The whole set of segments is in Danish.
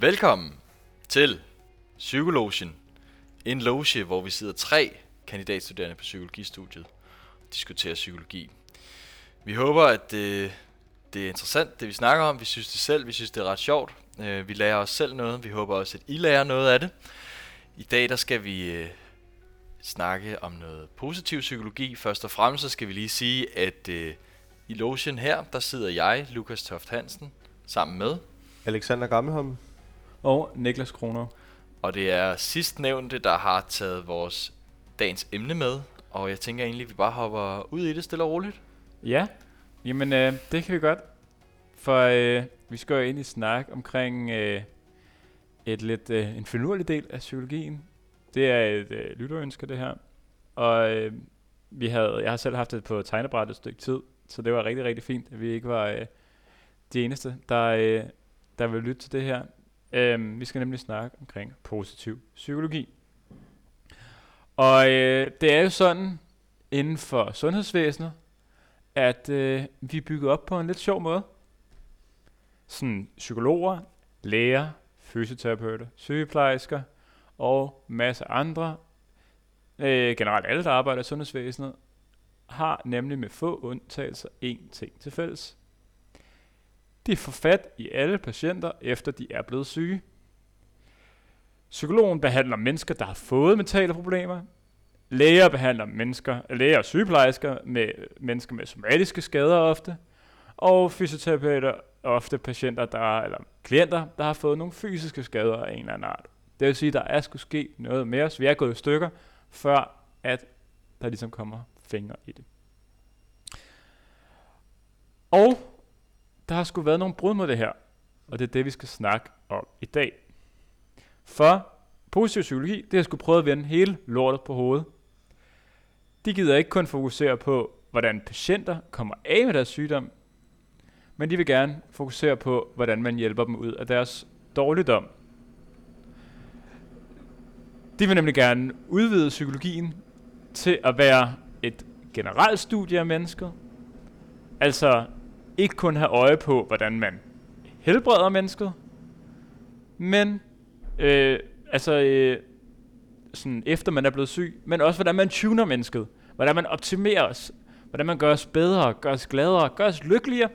Velkommen til Psykologien. En loge, hvor vi sidder tre kandidatstuderende på psykologistudiet og diskuterer psykologi. Vi håber, at det, det er interessant, det vi snakker om. Vi synes det selv, vi synes det er ret sjovt. Øh, vi lærer os selv noget, vi håber også, at I lærer noget af det. I dag der skal vi øh, snakke om noget positiv psykologi. Først og fremmest så skal vi lige sige, at øh, i logen her, der sidder jeg, Lukas Toft Hansen, sammen med Alexander Gammelholm. Og Niklas Kroner. Og det er sidstnævnte, der har taget vores dagens emne med. Og jeg tænker egentlig, at vi bare hopper ud i det stille og roligt. Ja, jamen øh, det kan vi godt. For øh, vi skal jo egentlig snakke omkring øh, et lidt øh, en finurlig del af psykologien. Det er et øh, lytterønske, det her. Og øh, vi havde, jeg har selv haft det på tegnebræt et stykke tid, så det var rigtig, rigtig fint, at vi ikke var øh, de eneste, der, øh, der vil lytte til det her. Øh, vi skal nemlig snakke omkring positiv psykologi. Og øh, det er jo sådan inden for sundhedsvæsenet, at øh, vi er bygget op på en lidt sjov måde. Sådan psykologer, læger, fysioterapeuter, sygeplejersker og masser andre, øh, generelt alle, der arbejder i sundhedsvæsenet, har nemlig med få undtagelser én ting til fælles. De får fat i alle patienter, efter de er blevet syge. Psykologen behandler mennesker, der har fået mentale problemer. Læger behandler mennesker, læger og sygeplejersker med mennesker med somatiske skader ofte. Og fysioterapeuter ofte patienter, der, eller klienter, der har fået nogle fysiske skader af en eller anden art. Det vil sige, at der er skulle ske noget med os. Vi er gået i stykker, før at der ligesom kommer fingre i det. Og der har sgu været nogle brud med det her, og det er det, vi skal snakke om i dag. For positiv psykologi, det har sgu prøvet at vende hele lortet på hovedet. De gider ikke kun fokusere på, hvordan patienter kommer af med deres sygdom, men de vil gerne fokusere på, hvordan man hjælper dem ud af deres dårligdom. De vil nemlig gerne udvide psykologien til at være et generelt studie af mennesket. Altså ikke kun have øje på, hvordan man helbreder mennesket, men øh, altså øh, sådan efter man er blevet syg, men også hvordan man tuner mennesket, hvordan man optimerer os, hvordan man gør os bedre, gør os gladere, gør os lykkeligere,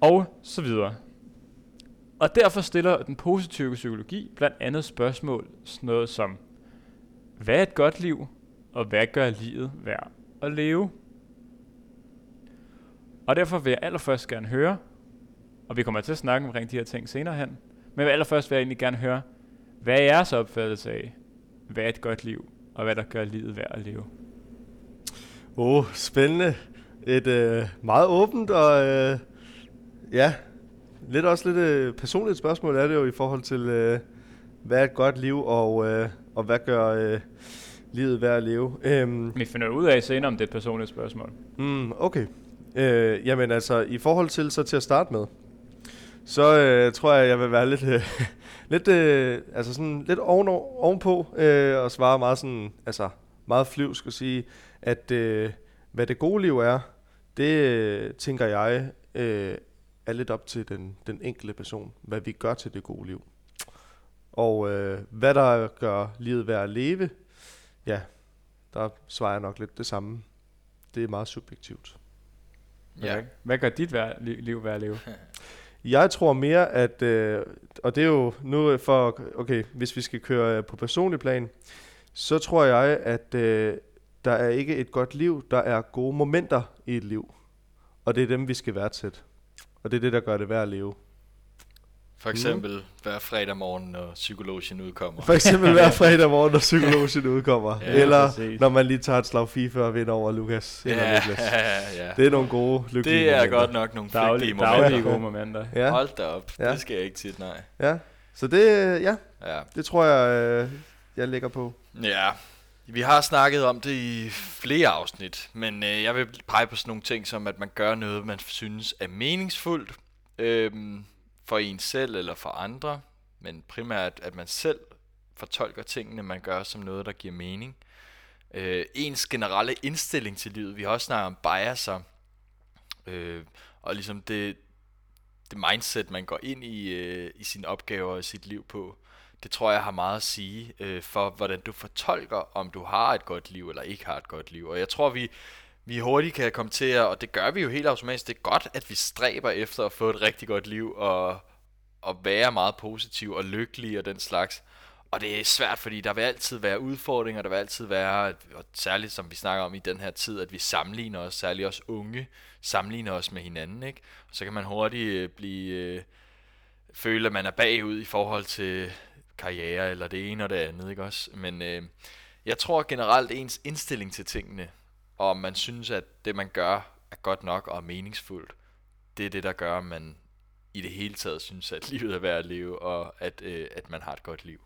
og så videre. Og derfor stiller den positive psykologi blandt andet spørgsmål, sådan noget som, hvad er et godt liv, og hvad gør livet værd at leve? Og derfor vil jeg allerførst gerne høre, og vi kommer til at snakke omkring de her ting senere hen, men allerførst vil jeg egentlig gerne høre, hvad er jeres opfattelse af, hvad er et godt liv, og hvad der gør livet værd at leve? Åh, oh, spændende. Et øh, meget åbent og øh, ja, lidt også lidt øh, personligt spørgsmål er det jo i forhold til, øh, hvad er et godt liv, og, øh, og hvad gør øh, livet værd at leve. Øhm, Vi finder ud af senere, om det er et personligt spørgsmål. Mm, okay. Øh, jamen altså, i forhold til så til at starte med, så øh, tror jeg, jeg vil være lidt, øh, lidt, øh, altså sådan lidt oven, ovenpå øh, og svare meget sådan, altså meget flyvsk og sige, at øh, hvad det gode liv er, det øh, tænker jeg øh, er lidt op til den, den enkelte person, hvad vi gør til det gode liv. Og øh, hvad der gør livet værd at leve, ja, der svarer jeg nok lidt det samme. Det er meget subjektivt. Ja. Hvad, gør dit vær, li, liv værd at leve? Jeg tror mere, at, øh, og det er jo nu for, okay, hvis vi skal køre øh, på personlig plan, så tror jeg, at øh, der er ikke et godt liv, der er gode momenter i et liv. Og det er dem, vi skal værdsætte. Og det er det, der gør det værd at leve. For eksempel hver fredag morgen, når psykologien udkommer. For eksempel hver fredag morgen, når psykologien udkommer. Ja, Eller præcis. når man lige tager et slag FIFA og vinder over Lukas. Eller ja, Niklas. ja, ja. Det er nogle gode, lykkelige Det er momenter. godt nok nogle Daglige, flygtige momenter. daglige gode momenter. Ja, Hold da op, Ja. det skal jeg ikke tit, nej. ja. Så det, ja, Ja. det tror jeg, øh, jeg lægger på. ja, vi har snakket om det i flere afsnit, men øh, jeg vil pege på sådan nogle ting som, at man gør noget, man synes er meningsfuldt øhm, for en selv eller for andre, men primært, at man selv fortolker tingene, man gør som noget, der giver mening. Øh, ens generelle indstilling til livet. Vi har også snakket om biaser, øh, og ligesom det, det mindset, man går ind i, øh, i sine opgaver og sit liv på, det tror jeg har meget at sige øh, for, hvordan du fortolker, om du har et godt liv eller ikke har et godt liv. Og jeg tror, vi, vi hurtigt kan komme til at, og det gør vi jo helt automatisk, det er godt, at vi stræber efter at få et rigtig godt liv og, og være meget positiv og lykkelig og den slags. Og det er svært, fordi der vil altid være udfordringer, der vil altid være, og særligt som vi snakker om i den her tid, at vi sammenligner os, særligt os unge, sammenligner os med hinanden, ikke? Og så kan man hurtigt øh, blive, øh, føle, at man er bagud i forhold til karriere, eller det ene og det andet, ikke også? Men øh, jeg tror generelt, ens indstilling til tingene, og om man synes, at det man gør er godt nok og meningsfuldt, det er det, der gør, at man i det hele taget synes, at livet er værd at leve, og at, øh, at man har et godt liv.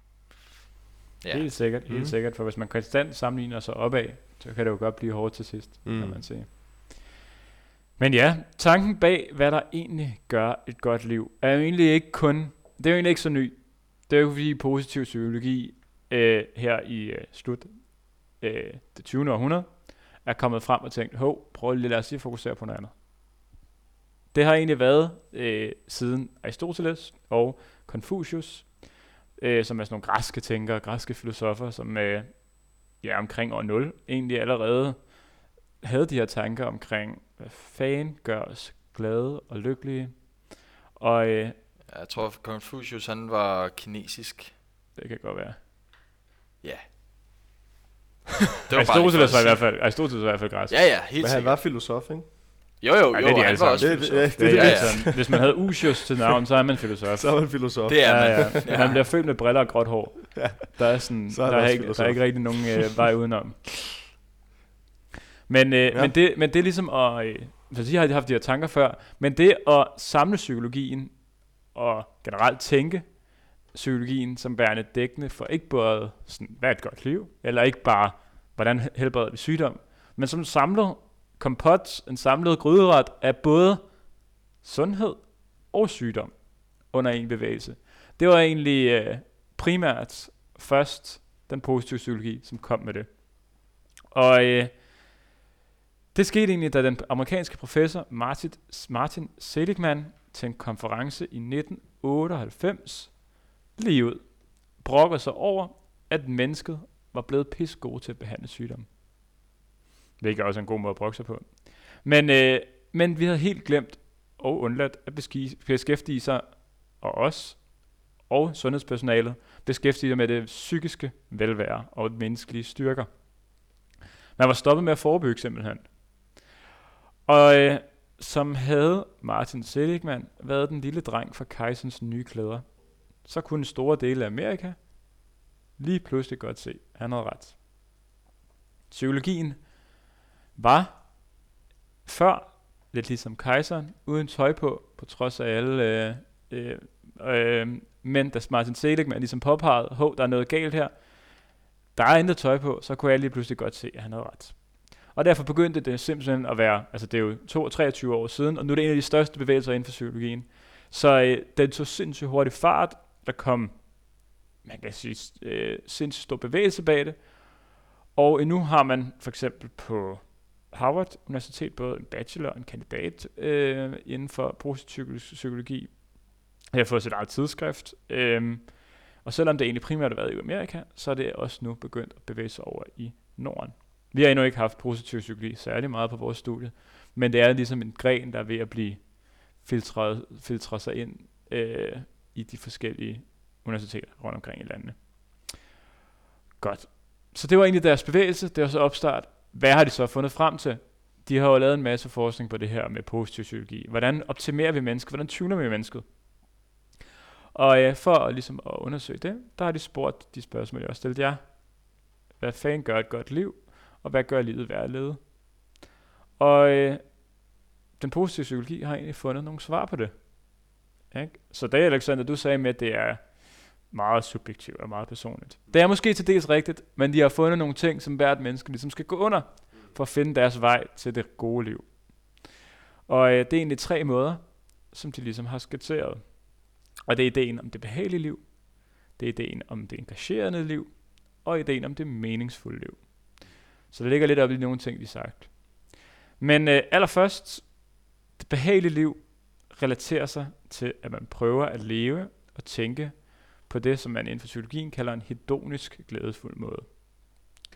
Ja. Helt sikkert, helt mm. sikkert, for hvis man konstant sammenligner sig opad, så kan det jo godt blive hårdt til sidst, mm. kan man sige. Men ja, tanken bag, hvad der egentlig gør et godt liv, er jo egentlig ikke kun, det er jo egentlig ikke så ny. Det er jo fordi positiv psykologi øh, her i øh, slut øh, det 20. århundrede er kommet frem og tænkt, hov, prøv lige lad os lige fokusere på noget andet. Det har egentlig været øh, siden Aristoteles og Confucius, øh, som er sådan nogle græske tænkere, græske filosofer, som øh, ja, omkring år 0 egentlig allerede havde de her tanker omkring, hvad fanden gør os glade og lykkelige. Og øh, jeg tror, Confucius han var kinesisk. Det kan godt være. Ja. Det var Aristoteles var i hvert fald, Aristoteles var i hvert fald græsk. Ja, ja, helt Men han var filosof, ikke? Jo, jo, jo, ja, det er de han var også det, filosof. Det, det, det, ja, ja. Sådan, hvis man havde Usius til navn, så er man filosof. så er man filosof. Det er man. Ja, ja. ja. Han bliver født med briller og gråt hår. Ja. Der er, sådan, er der, er ikke, der er ikke rigtig nogen øh, vej udenom. Men, øh, ja. men, det, men det er ligesom at... Øh, for de har haft de her tanker før, men det at samle psykologien og generelt tænke psykologien som værende dækkende for ikke både sådan, hvad er et godt liv, eller ikke bare, hvordan helbreder vi sygdom, men som samlet kompot, en samlet gryderet af både sundhed og sygdom under en bevægelse. Det var egentlig øh, primært først den positive psykologi, som kom med det. Og øh, det skete egentlig, da den amerikanske professor Martin, Martin Seligman til en konference i 1998 lige ud brokker sig over, at mennesket var blevet pis gode til at behandle sygdom. Hvilket er også en god måde at brokke sig på. Men, øh, men vi havde helt glemt og undladt at beskæftige sig, og os og sundhedspersonalet, beskæftige sig med det psykiske velvære og menneskelige styrker. Man var stoppet med at forebygge simpelthen. Og øh, som havde Martin Seligman været den lille dreng fra kejsens nye klæder, så kunne store dele af Amerika lige pludselig godt se, at han havde ret. Psykologien var før lidt ligesom kejseren, uden tøj på, på trods af alle øh, øh, øh, men da Martin Seligman ligesom påpegede, hov, der er noget galt her, der er intet tøj på, så kunne jeg lige pludselig godt se, at han havde ret. Og derfor begyndte det simpelthen at være, altså det er jo 22 23 år siden, og nu er det en af de største bevægelser inden for psykologien. Så øh, den tog sindssygt hurtig fart, der kom, man kan sige, øh, sindssygt stor bevægelse bag det, og nu har man for eksempel på Harvard Universitet både en bachelor og en kandidat øh, inden for positiv psykologi. Jeg har fået sit eget tidsskrift. Øh, og selvom det egentlig primært har været i Amerika, så er det også nu begyndt at bevæge sig over i Norden. Vi har endnu ikke haft positiv psykologi særlig meget på vores studie, men det er ligesom en gren, der er ved at blive filtreret, filtreret sig ind øh, i de forskellige universiteter rundt omkring i landene. Godt. Så det var egentlig deres bevægelse, det var så opstart. Hvad har de så fundet frem til? De har jo lavet en masse forskning på det her med positiv psykologi. Hvordan optimerer vi mennesket? Hvordan tuner vi mennesket? Og ja, for ligesom at undersøge det, der har de spurgt de spørgsmål, jeg også stillede jer. Hvad fanden gør et godt liv? Og hvad gør livet værd at leve? Og øh, den positive psykologi har egentlig fundet nogle svar på det. Ikke? Så det, Alexander, du sagde med, at det er meget subjektivt og meget personligt. Det er måske til dels rigtigt, men de har fundet nogle ting, som hvert menneske ligesom skal gå under, for at finde deres vej til det gode liv. Og øh, det er egentlig tre måder, som de ligesom har skitseret. Og det er ideen om det behagelige liv, det er ideen om det engagerende liv, og ideen om det meningsfulde liv. Så det ligger lidt op i nogle ting, de har sagt. Men øh, allerførst, det behagelige liv relaterer sig til, at man prøver at leve og tænke på det, som man inden for psykologien kalder en hedonisk glædesfuld måde.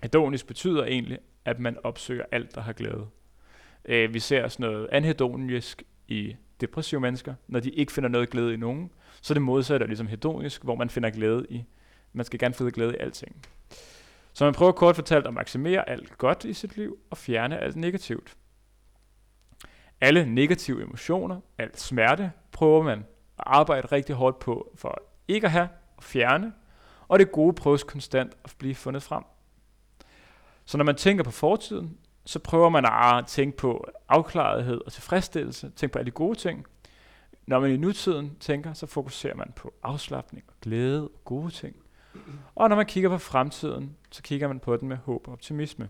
Hedonisk betyder egentlig, at man opsøger alt, der har glæde. Øh, vi ser sådan noget anhedonisk i depressive mennesker, når de ikke finder noget glæde i nogen, så er det modsatte ligesom hedonisk, hvor man finder glæde i, man skal gerne finde glæde i alting. Så man prøver kort fortalt at maksimere alt godt i sit liv og fjerne alt negativt. Alle negative emotioner, alt smerte, prøver man at arbejde rigtig hårdt på for ikke at have og fjerne, og det gode prøves konstant at blive fundet frem. Så når man tænker på fortiden, så prøver man at tænke på afklarethed og tilfredsstillelse, tænke på alle de gode ting. Når man i nutiden tænker, så fokuserer man på afslappning og glæde og gode ting. Og når man kigger på fremtiden, så kigger man på den med håb og optimisme.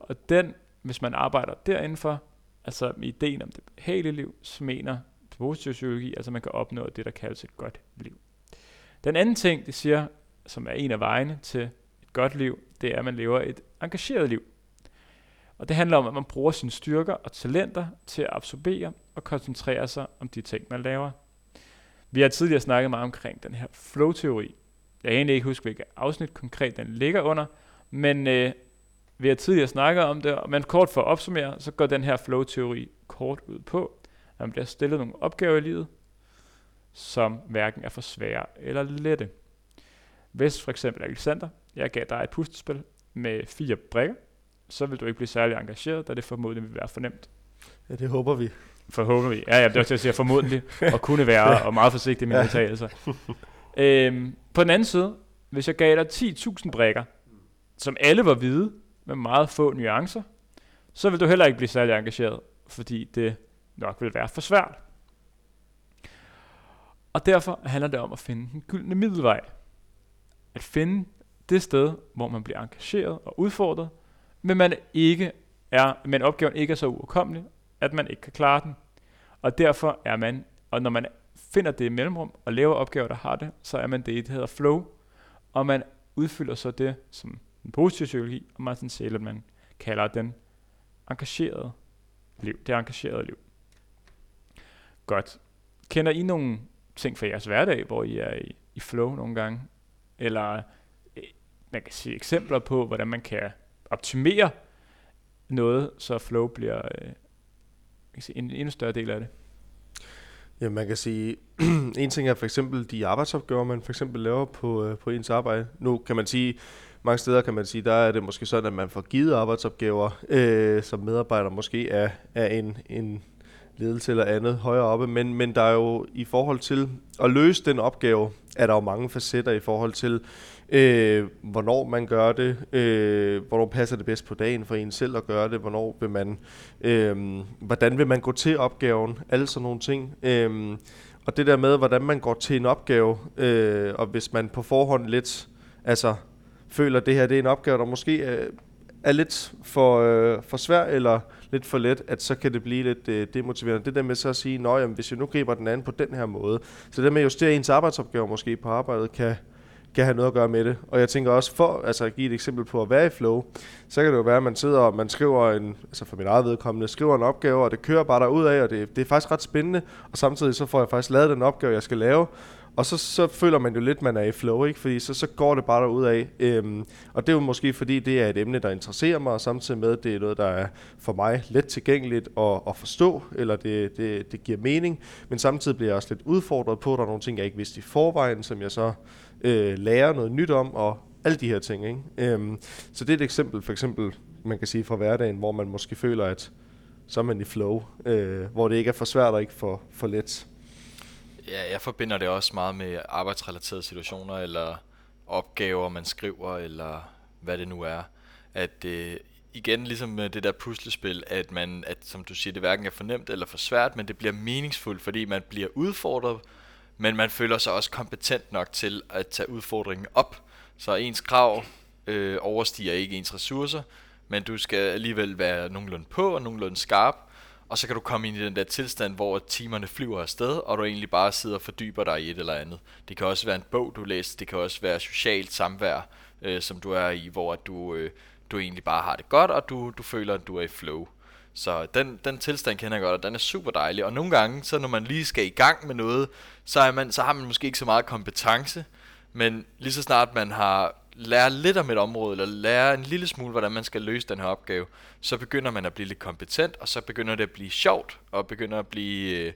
Og den, hvis man arbejder derindenfor, altså ideen om det behagelige liv, smener mener positiv psykologi, altså man kan opnå det, der kaldes et godt liv. Den anden ting, det siger, som er en af vejene til et godt liv, det er, at man lever et engageret liv. Og det handler om, at man bruger sine styrker og talenter til at absorbere og koncentrere sig om de ting, man laver. Vi har tidligere snakket meget omkring den her flow-teori. Jeg kan egentlig ikke huske, hvilket afsnit konkret den ligger under, men øh, vi har tidligere snakket om det, men kort for at opsummere, så går den her flow-teori kort ud på, at man bliver stillet nogle opgaver i livet, som hverken er for svære eller lette. Hvis for eksempel Alexander, jeg gav dig et puslespil med fire brikker, så vil du ikke blive særlig engageret, da det formodentlig vil være fornemt. Ja, det håber vi. Forhåbentlig. vi. Ja, ja, det er til at sige formodentlig, og kunne være, og meget forsigtig med mine udtalelser. Øhm, på den anden side, hvis jeg gav dig 10.000 brikker, som alle var hvide, med meget få nuancer, så vil du heller ikke blive særlig engageret, fordi det nok vil være for svært. Og derfor handler det om at finde den gyldne middelvej. At finde det sted, hvor man bliver engageret og udfordret, men man ikke er, men opgaven ikke er så uoverkommelig, at man ikke kan klare den. Og derfor er man, og når man finder det i mellemrum og laver opgaver, der har det, så er man det, der hedder flow, og man udfylder så det, som den positive psykologi og Martin Seligman kalder den engagerede liv. Det engagerede liv. Godt. Kender I nogle ting fra jeres hverdag, hvor I er i, i flow nogle gange? Eller øh, man kan sige eksempler på, hvordan man kan optimere noget, så flow bliver øh, sige, en endnu større del af det. Ja, man kan sige, en ting er for eksempel de arbejdsopgaver, man for eksempel laver på, øh, på ens arbejde. Nu kan man sige, mange steder kan man sige, der er det måske sådan, at man får givet arbejdsopgaver, øh, som medarbejder måske er, er en, en ledelse eller andet højere oppe, men, men der er jo i forhold til at løse den opgave, er der jo mange facetter i forhold til, øh, hvornår man gør det, øh, hvornår passer det bedst på dagen for en selv at gøre det, hvornår vil man, øh, hvordan vil man gå til opgaven, alle sådan nogle ting. Øh, og det der med, hvordan man går til en opgave, øh, og hvis man på forhånd lidt, altså føler, at det her det er en opgave, der måske er, er lidt for, øh, for svær eller lidt for let, at så kan det blive lidt øh, demotiverende. Det der med så at sige, at hvis jeg nu griber den anden på den her måde, så det med at justere ens arbejdsopgaver måske på arbejdet, kan, kan have noget at gøre med det. Og jeg tænker også, for altså, at give et eksempel på at være i flow, så kan det jo være, at man sidder og man skriver en, altså for min eget vedkommende, skriver en opgave, og det kører bare derud af, og det, det er faktisk ret spændende, og samtidig så får jeg faktisk lavet den opgave, jeg skal lave, og så, så føler man jo lidt, man er i flow, ikke? fordi så, så går det bare derud af. Øhm, og det er jo måske fordi, det er et emne, der interesserer mig, og samtidig med, det er noget, der er for mig let tilgængeligt at, at forstå, eller det, det, det giver mening. Men samtidig bliver jeg også lidt udfordret på, at der er nogle ting, jeg ikke vidste i forvejen, som jeg så øh, lærer noget nyt om, og alle de her ting. Ikke? Øhm, så det er et eksempel, for eksempel, man kan sige fra hverdagen, hvor man måske føler, at så er man i flow, øh, hvor det ikke er for svært og ikke for, for let. Ja, jeg forbinder det også meget med arbejdsrelaterede situationer, eller opgaver, man skriver, eller hvad det nu er. At øh, igen, ligesom med det der puslespil, at man, at, som du siger, det hverken er for nemt eller for svært, men det bliver meningsfuldt, fordi man bliver udfordret, men man føler sig også kompetent nok til at tage udfordringen op. Så ens krav øh, overstiger ikke ens ressourcer, men du skal alligevel være nogenlunde på og nogenlunde skarp, og så kan du komme ind i den der tilstand, hvor timerne flyver afsted, og du egentlig bare sidder og fordyber dig i et eller andet. Det kan også være en bog, du læser, det kan også være socialt samvær, øh, som du er i, hvor du, øh, du egentlig bare har det godt, og du, du føler, at du er i flow. Så den, den tilstand kender jeg godt, og den er super dejlig. Og nogle gange, så når man lige skal i gang med noget, så, er man, så har man måske ikke så meget kompetence, men lige så snart man har lærer lidt om et område, eller lærer en lille smule, hvordan man skal løse den her opgave, så begynder man at blive lidt kompetent, og så begynder det at blive sjovt, og begynder at blive øh,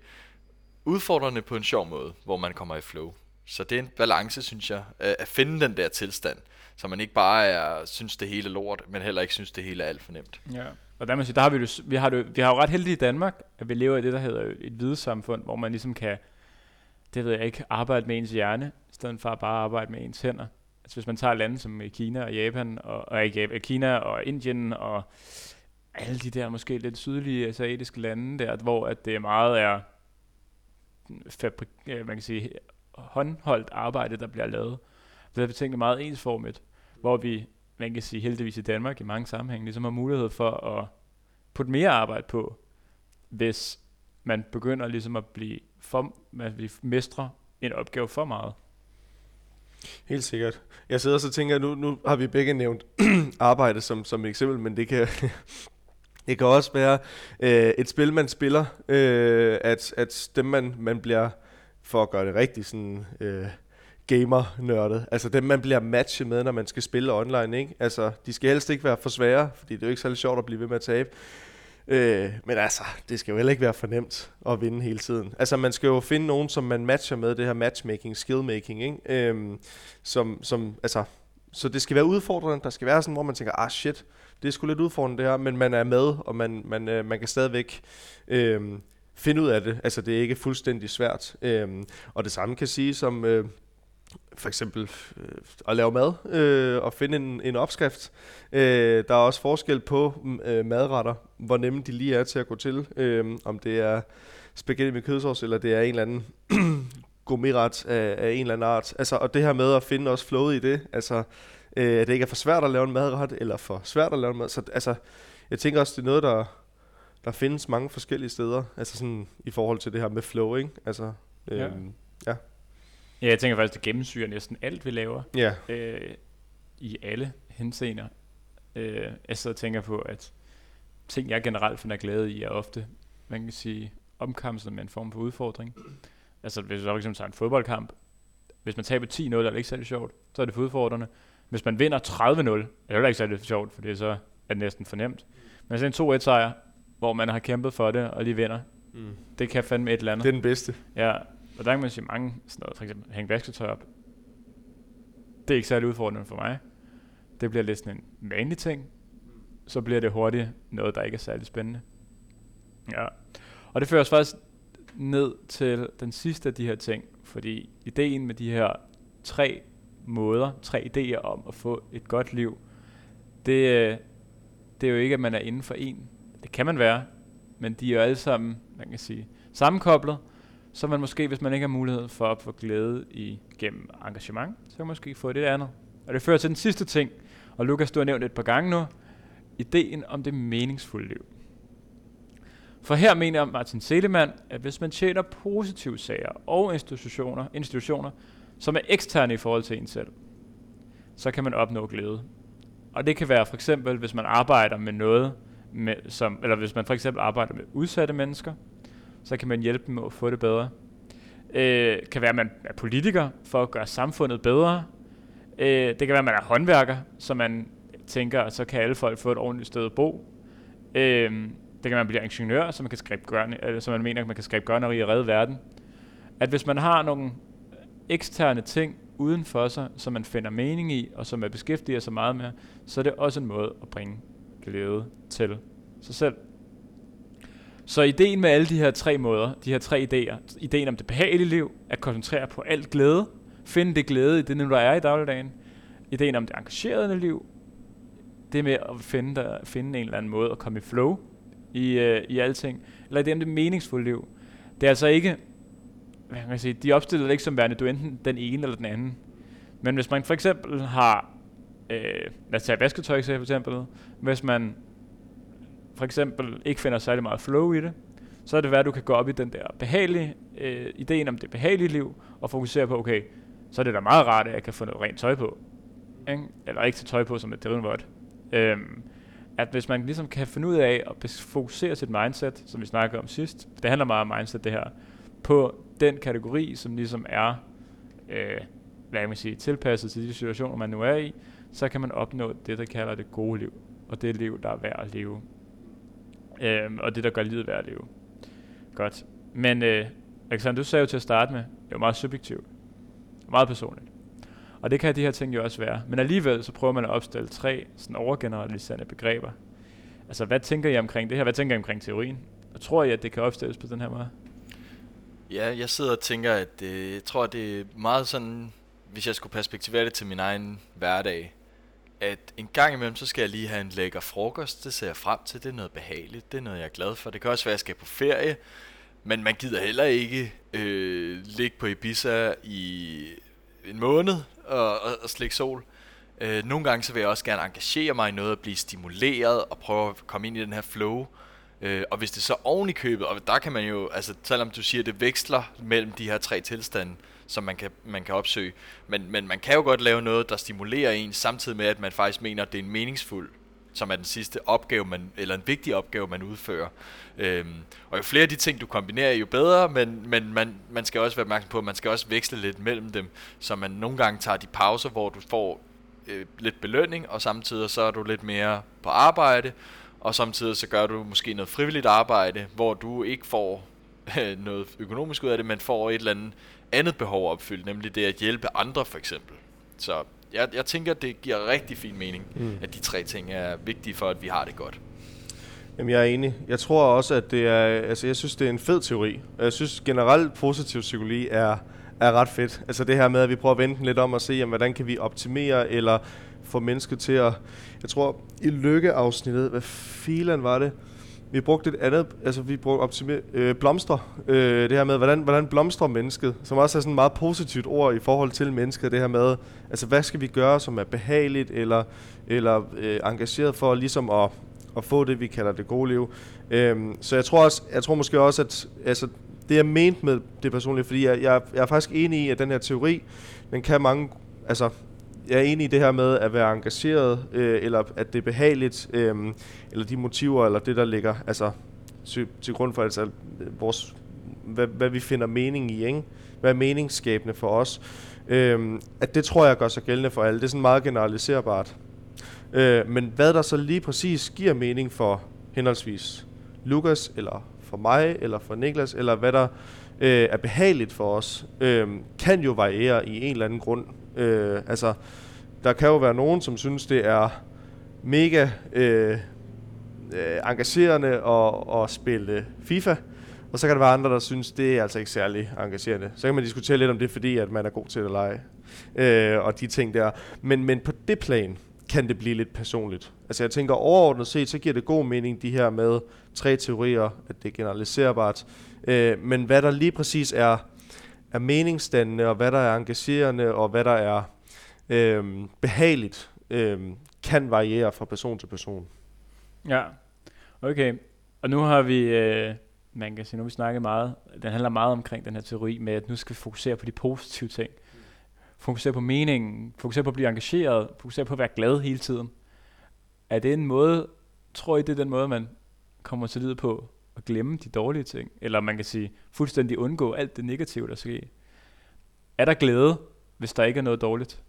udfordrende på en sjov måde, hvor man kommer i flow. Så det er en balance, synes jeg, øh, at finde den der tilstand, så man ikke bare er, synes det hele er lort, men heller ikke synes det hele er alt for nemt. Ja. Og der, man siger, der har vi, jo, vi, har jo, vi har jo ret heldigt i Danmark, at vi lever i det, der hedder et videnssamfund, hvor man ligesom kan, det ved jeg ikke, arbejde med ens hjerne, i stedet for at bare arbejde med ens hænder. Altså hvis man tager lande som øh, Kina og Japan, og, og ikke øh, Kina og Indien og alle de der måske lidt sydlige asiatiske lande der, hvor at det meget er fabrik, øh, man kan sige, håndholdt arbejde, der bliver lavet. Det er tingene meget ensformigt, hvor vi, man kan sige heldigvis i Danmark i mange sammenhænge, ligesom har mulighed for at putte mere arbejde på, hvis man begynder ligesom at blive for, man mestre en opgave for meget. Helt sikkert. Jeg sidder og så tænker, nu, nu har vi begge nævnt arbejde som, som eksempel, men det kan, det kan også være øh, et spil, man spiller, øh, at, at dem, man, man bliver, for at gøre det rigtigt, sådan, øh, gamer-nørdet. Altså dem, man bliver matchet med, når man skal spille online. Ikke? Altså, de skal helst ikke være for svære, fordi det er jo ikke særlig sjovt at blive ved med at tabe. Øh, men altså, det skal jo heller ikke være for nemt at vinde hele tiden. Altså, man skal jo finde nogen, som man matcher med, det her matchmaking, skillmaking, ikke? Øh, som, som, altså, så det skal være udfordrende. Der skal være sådan, hvor man tænker, ah shit, det er sgu lidt udfordrende det her, men man er med, og man, man, øh, man kan stadigvæk øh, finde ud af det. Altså, det er ikke fuldstændig svært. Øh, og det samme kan sige som... Øh, for eksempel øh, at lave mad øh, og finde en, en opskrift. Øh, der er også forskel på øh, madretter, hvor nemme de lige er til at gå til. Øh, om det er spaghetti med kødsovs, eller det er en eller anden gourmetret af, af en eller anden art. Altså, og det her med at finde også flowet i det, altså, øh, at det ikke er for svært at lave en madret, eller for svært at lave en mad. Så altså, jeg tænker også, det er noget, der, der findes mange forskellige steder, altså sådan i forhold til det her med flow, ikke? Altså, øh, ja. ja. Ja, jeg tænker faktisk, det gennemsyrer næsten alt, vi laver. Ja. Øh, I alle henseender. Øh, jeg sidder og tænker på, at ting, jeg generelt finder glæde i, er ofte, man kan sige, omkamset med en form for udfordring. Altså, hvis du for eksempel tager en fodboldkamp, hvis man taber 10-0, er det ikke særlig sjovt, så er det for udfordrende. Hvis man vinder 30-0, er det ikke særlig sjovt, for det er så er det næsten fornemt. Men så en 2-1 sejr, hvor man har kæmpet for det, og lige vinder, mm. det kan fandme et eller andet. Det er den bedste. Ja, og der kan man sige mange, sådan noget, for eksempel hænge vasketøj op. Det er ikke særlig udfordrende for mig. Det bliver lidt sådan en vanlig ting. Så bliver det hurtigt noget, der ikke er særlig spændende. Ja. Og det fører os faktisk ned til den sidste af de her ting, fordi ideen med de her tre måder, tre idéer om at få et godt liv, det, det er jo ikke, at man er inden for en. Det kan man være, men de er jo alle sammen, man kan sige, sammenkoblet, så man måske, hvis man ikke har mulighed for at få glæde i gennem engagement, så kan man måske få det andet. Og det fører til den sidste ting, og Lukas, du har nævnt et par gange nu, ideen om det meningsfulde liv. For her mener Martin Selemann, at hvis man tjener positive sager og institutioner, institutioner, som er eksterne i forhold til en selv, så kan man opnå glæde. Og det kan være for eksempel, hvis man arbejder med noget, med, som, eller hvis man for eksempel arbejder med udsatte mennesker, så kan man hjælpe dem med at få det bedre. Øh, kan være, at man er politiker for at gøre samfundet bedre. Øh, det kan være, at man er håndværker, så man tænker, at så kan alle folk få et ordentligt sted at bo. Øh, det kan man blive ingeniør, så man, kan skrive gørne, eller, så man mener, at man kan skabe gørneri og redde verden. At hvis man har nogle eksterne ting uden for sig, som man finder mening i, og som man beskæftiger sig meget med, så er det også en måde at bringe glæde til sig selv. Så ideen med alle de her tre måder, de her tre idéer, ideen om det behagelige liv, at koncentrere på alt glæde, finde det glæde i det, der er i dagligdagen, ideen om det engagerede liv, det med at finde, der, finde en eller anden måde at komme i flow i, øh, i alting, eller ideen om det meningsfulde liv. Det er altså ikke, hvad kan jeg sige, de opstiller det ikke som værende, du enten den ene eller den anden. Men hvis man for eksempel har, øh, lad os tage vasketøj for eksempel, hvis man for eksempel ikke finder særlig meget flow i det, så er det værd, at du kan gå op i den der behagelige, øh, ideen om det behagelige liv, og fokusere på, okay, så er det da meget rart, at jeg kan få noget rent tøj på. Ikke? Eller ikke til tøj på som et drivende Øhm, at hvis man ligesom kan finde ud af at fokusere sit mindset, som vi snakkede om sidst, det handler meget om mindset det her, på den kategori, som ligesom er, øh, hvad man sige, tilpasset til de situationer, man nu er i, så kan man opnå det, der kalder det gode liv, og det liv, der er værd at leve øh, og det, der gør livet værd at leve. Godt. Men øh, Alexander, du sagde jo til at starte med, det er jo meget subjektivt. Meget personligt. Og det kan de her ting jo også være. Men alligevel så prøver man at opstille tre sådan overgeneraliserende begreber. Altså, hvad tænker I omkring det her? Hvad tænker I omkring teorien? Og tror I, at det kan opstilles på den her måde? Ja, jeg sidder og tænker, at øh, jeg tror, at det er meget sådan, hvis jeg skulle perspektivere det til min egen hverdag, at en gang imellem, så skal jeg lige have en lækker frokost. Det ser jeg frem til. Det er noget behageligt. Det er noget, jeg er glad for. Det kan også være, at jeg skal på ferie. Men man gider heller ikke øh, ligge på Ibiza i en måned og, og, og slikke sol. Øh, nogle gange så vil jeg også gerne engagere mig i noget og blive stimuleret og prøve at komme ind i den her flow. Øh, og hvis det så oven i købet, og der kan man jo, altså selvom du siger, at det veksler mellem de her tre tilstande, som man kan, man kan opsøge, men, men man kan jo godt lave noget, der stimulerer en, samtidig med, at man faktisk mener, at det er en meningsfuld som er den sidste opgave, man, eller en vigtig opgave, man udfører. Øhm, og jo flere af de ting, du kombinerer, jo bedre, men, men man, man skal også være opmærksom på, at man skal også veksle lidt mellem dem, så man nogle gange tager de pauser, hvor du får øh, lidt belønning, og samtidig så er du lidt mere på arbejde, og samtidig så gør du måske noget frivilligt arbejde, hvor du ikke får øh, noget økonomisk ud af det, men får et eller andet andet behov opfyldt, nemlig det at hjælpe andre for eksempel. Så jeg, jeg tænker, det giver rigtig fin mening, mm. at de tre ting er vigtige for, at vi har det godt. Jamen, jeg er enig. Jeg tror også, at det er, altså jeg synes, det er en fed teori. Jeg synes generelt positiv psykologi er, er ret fedt. Altså det her med, at vi prøver at vente lidt om at se, jamen, hvordan kan vi optimere eller få mennesket til at... Jeg tror, i lykkeafsnittet, hvad filen var det? Vi brugte et andet, altså vi brugte optimer, øh, blomster, øh, det her med, hvordan, hvordan blomstrer mennesket, som også er sådan et meget positivt ord i forhold til mennesket, det her med, altså hvad skal vi gøre, som er behageligt eller, eller øh, engageret for ligesom at, at få det, vi kalder det gode liv. Øhm, så jeg tror, også, jeg tror måske også, at altså, det er ment med det personlige, fordi jeg, jeg, jeg er faktisk enig i, at den her teori, den kan mange, altså jeg er enig i det her med at være engageret, øh, eller at det er behageligt, øh, eller de motiver, eller det, der ligger altså, til, til grund for altså, vores, hvad, hvad vi finder mening i, ikke? hvad er meningsskabende for os. Øh, at det tror jeg gør sig gældende for alle. Det er sådan meget generaliserbart. Øh, men hvad der så lige præcis giver mening for henholdsvis Lukas, eller for mig, eller for Niklas, eller hvad der øh, er behageligt for os, øh, kan jo variere i en eller anden grund. Øh, altså, der kan jo være nogen, som synes, det er mega øh, øh, engagerende at, at spille FIFA, og så kan der være andre, der synes, det er altså ikke særlig engagerende. Så kan man diskutere lidt om det, fordi at man er god til at lege, øh, og de ting der. Men, men på det plan kan det blive lidt personligt. Altså jeg tænker overordnet set, så giver det god mening, de her med tre teorier, at det er generaliserbart. Øh, men hvad der lige præcis er er meningsdannende, og hvad der er engagerende, og hvad der er øh, behageligt, øh, kan variere fra person til person. Ja, okay. Og nu har vi, øh, man kan sige, nu har vi snakket meget, den handler meget omkring den her teori med, at nu skal vi fokusere på de positive ting. Fokusere på meningen, fokusere på at blive engageret, fokusere på at være glad hele tiden. Er det en måde, tror I det er den måde, man kommer til livet på, at glemme de dårlige ting, eller man kan sige fuldstændig undgå alt det negative, der sker. Er der glæde, hvis der ikke er noget dårligt?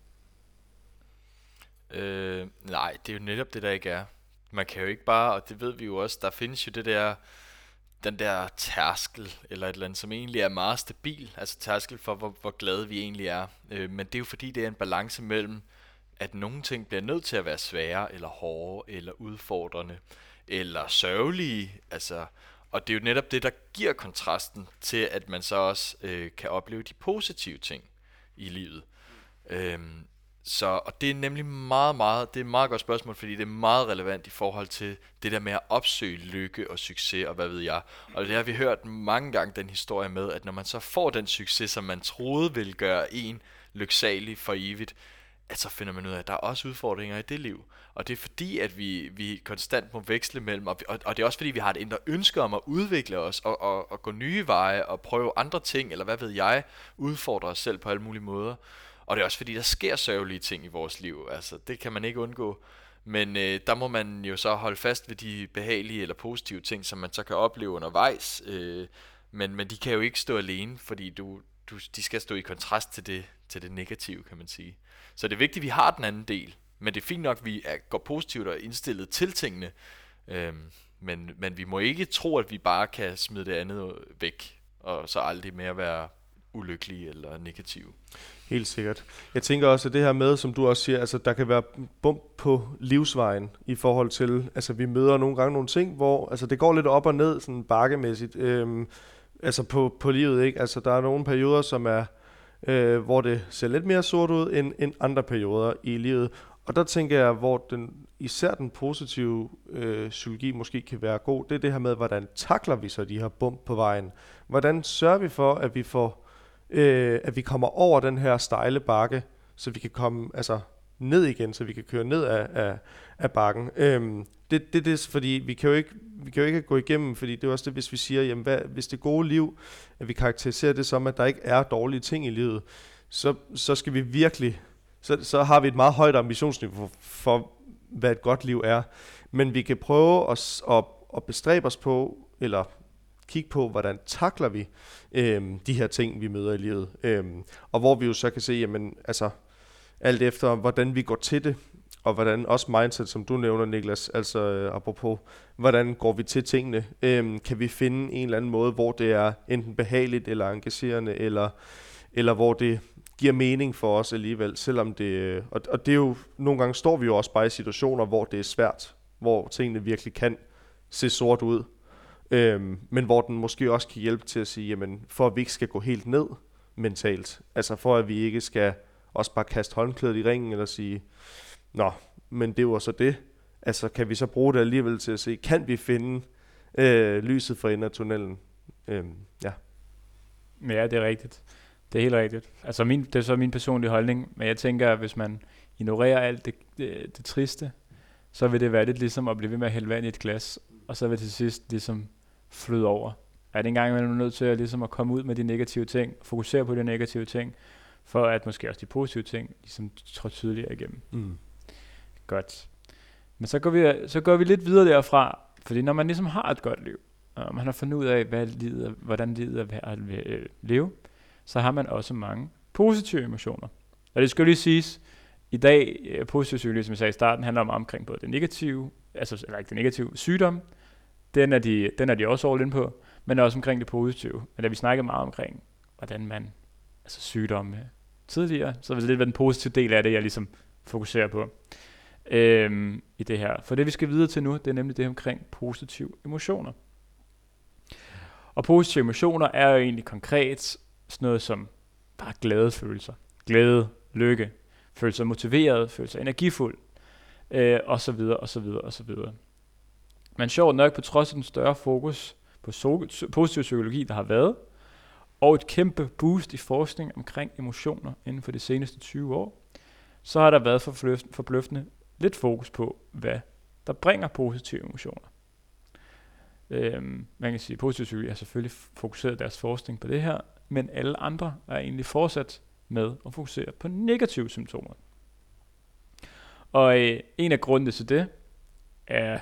Øh, nej, det er jo netop det, der ikke er. Man kan jo ikke bare, og det ved vi jo også, der findes jo det der, den der tærskel, eller et eller andet, som egentlig er meget stabil, altså tærskel for, hvor, hvor glade vi egentlig er. Øh, men det er jo fordi, det er en balance mellem, at nogle ting bliver nødt til at være svære, eller hårde, eller udfordrende, eller sørgelige, altså og det er jo netop det, der giver kontrasten til, at man så også øh, kan opleve de positive ting i livet. Øhm, så, og det er nemlig meget, meget, det er et meget godt spørgsmål, fordi det er meget relevant i forhold til det der med at opsøge lykke og succes og hvad ved jeg. Og det har vi hørt mange gange den historie med, at når man så får den succes, som man troede ville gøre en lyksalig for evigt, at så finder man ud af, at der er også udfordringer i det liv. Og det er fordi, at vi, vi konstant må veksle mellem, og, og, og det er også fordi, vi har et indre ønske om at udvikle os, og, og, og gå nye veje, og prøve andre ting, eller hvad ved jeg, udfordre os selv på alle mulige måder. Og det er også fordi, der sker sørgelige ting i vores liv, altså det kan man ikke undgå. Men øh, der må man jo så holde fast ved de behagelige eller positive ting, som man så kan opleve undervejs. Øh, men, men de kan jo ikke stå alene, fordi du, du, de skal stå i kontrast til det, til det negative, kan man sige. Så det er vigtigt, at vi har den anden del. Men det er fint nok, at vi er, går positivt og indstillet til tingene. Øhm, men, men vi må ikke tro, at vi bare kan smide det andet væk, og så aldrig mere være ulykkelige eller negative. Helt sikkert. Jeg tænker også, at det her med, som du også siger, altså der kan være bump på livsvejen i forhold til, altså vi møder nogle gange nogle ting, hvor altså det går lidt op og ned sådan bakkemæssigt, øhm, altså på, på livet, ikke? Altså der er nogle perioder, som er, øh, Øh, hvor det ser lidt mere sort ud end, end andre perioder i livet. Og der tænker jeg, hvor den, især den positive øh, psykologi måske kan være god, det er det her med, hvordan takler vi så de her bump på vejen? Hvordan sørger vi for, at vi får, øh, at vi kommer over den her stejle bakke, så vi kan komme altså, ned igen, så vi kan køre ned af, af, af bakken. Øhm, det, det, det fordi, vi kan jo ikke, vi kan jo ikke gå igennem, fordi det er også det, hvis vi siger, jamen hvad, hvis det gode liv, at vi karakteriserer det som, at der ikke er dårlige ting i livet, så, så skal vi virkelig så, så har vi et meget højt ambitionsniveau for, for, hvad et godt liv er. Men vi kan prøve at, at, at bestræbe os på, eller kigge på, hvordan takler vi øhm, de her ting, vi møder i livet. Øhm, og hvor vi jo så kan se, jamen, altså, alt efter, hvordan vi går til det, og hvordan også mindset, som du nævner, Niklas, altså øh, apropos, hvordan går vi til tingene? Øhm, kan vi finde en eller anden måde, hvor det er enten behageligt eller engagerende, eller, eller hvor det giver mening for os alligevel, selvom det, øh, og, og det er jo, nogle gange står vi jo også bare i situationer, hvor det er svært, hvor tingene virkelig kan se sort ud, øhm, men hvor den måske også kan hjælpe til at sige, jamen, for at vi ikke skal gå helt ned mentalt, altså for at vi ikke skal også bare kaste håndklædet i ringen, eller sige, nå, men det var så det, altså kan vi så bruge det alligevel til at se, kan vi finde øh, lyset for enden af tunnelen? Øh, ja. Ja, det er rigtigt. Det er helt rigtigt. Altså min, det er så min personlige holdning, men jeg tænker, at hvis man ignorerer alt det, det, det triste, så vil det være lidt ligesom at blive ved med at hælde vand i et glas, og så vil det til sidst ligesom flyde over. Er det engang man er nødt til at, ligesom at komme ud med de negative ting, fokusere på de negative ting, for at måske også de positive ting ligesom tror tydeligere igennem. Mm. Godt. Men så går, vi, så går vi lidt videre derfra, fordi når man ligesom har et godt liv, og man har fundet ud af, hvad livet, hvordan livet er værd at leve, så har man også mange positive emotioner. Og det skal lige siges, i dag, øh, positiv psykologi, som jeg sagde i starten, handler om omkring både det negative, altså eller ikke det negative, sygdom, den er de, den er de også all på, men også omkring det positive. Men da vi snakkede meget omkring, hvordan man, altså sygdomme øh, tidligere, så er det lidt den positive del af det, jeg ligesom fokuserer på øhm, i det her. For det vi skal videre til nu, det er nemlig det omkring positive emotioner. Og positive emotioner er jo egentlig konkret sådan noget som bare glade følelser. Glæde, lykke, føle sig motiveret, føle sig energifuld, øh, og så videre, og så videre, og så videre. Men sjovt nok, på trods af den større fokus på so- positiv psykologi, der har været, og et kæmpe boost i forskning omkring emotioner inden for de seneste 20 år, så har der været forbløffende lidt fokus på, hvad der bringer positive emotioner. Øhm, man kan sige, at positiv psykologi har selvfølgelig fokuseret deres forskning på det her, men alle andre er egentlig fortsat med at fokusere på negative symptomer. Og øh, en af grundene til det er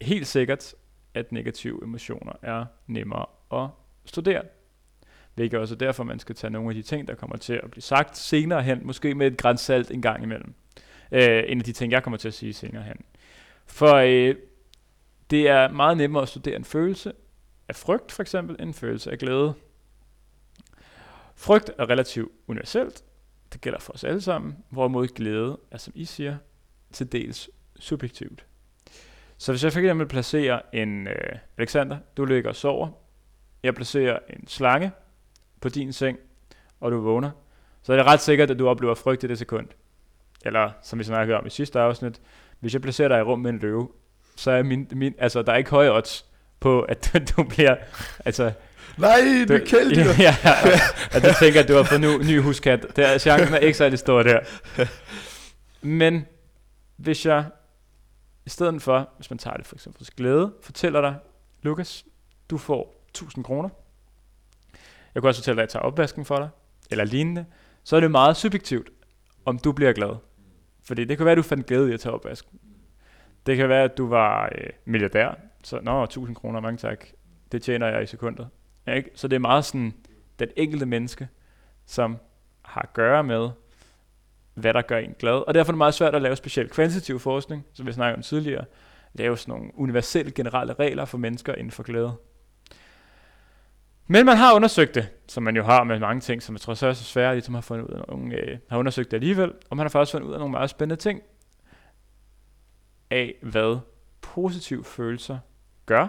helt sikkert, at negative emotioner er nemmere at studere. Hvilket også er derfor, man skal tage nogle af de ting, der kommer til at blive sagt senere hen, måske med et grænsalt en gang imellem. Øh, en af de ting, jeg kommer til at sige senere hen. For øh, det er meget nemmere at studere en følelse, af frygt for eksempel en følelse af glæde. Frygt er relativt universelt. Det gælder for os alle sammen. Hvorimod glæde er, som I siger, til dels subjektivt. Så hvis jeg for eksempel placerer en, øh, Alexander, du ligger og sover. Jeg placerer en slange på din seng, og du vågner. Så er det ret sikkert, at du oplever frygt i det sekund. Eller, som vi snakkede om i sidste afsnit, hvis jeg placerer dig i rum med en løve, så er min, min altså, der er ikke høje odds på, at du bliver, altså... Nej, du, du kældte ja, ja, ja, at du tænker, at du har fået ny, ny huskat. Det er, chancen er ikke særlig stor der. Men hvis jeg, i stedet for, hvis man tager det for eksempel glæde, fortæller dig, Lukas, du får 1000 kroner. Jeg kan også fortælle dig, at jeg tager opvasken for dig, eller lignende. Så er det meget subjektivt, om du bliver glad. Fordi det kan være, at du fandt glæde i at tage opvask. Det kan være, at du var øh, milliardær. Så, nå, 1000 kroner, mange tak. Det tjener jeg i sekundet. Ikke? Så det er meget sådan, den enkelte menneske, som har at gøre med, hvad der gør en glad. Og derfor er det meget svært at lave specielt kvantitativ forskning, som vi snakkede om tidligere. Lave sådan nogle universelle generelle regler for mennesker inden for glæde. Men man har undersøgt det, som man jo har med mange ting, som jeg tror så er så svære, ligesom har fundet ud af nogle, øh, har undersøgt det alligevel, og man har faktisk fundet ud af nogle meget spændende ting af, hvad positive følelser gør,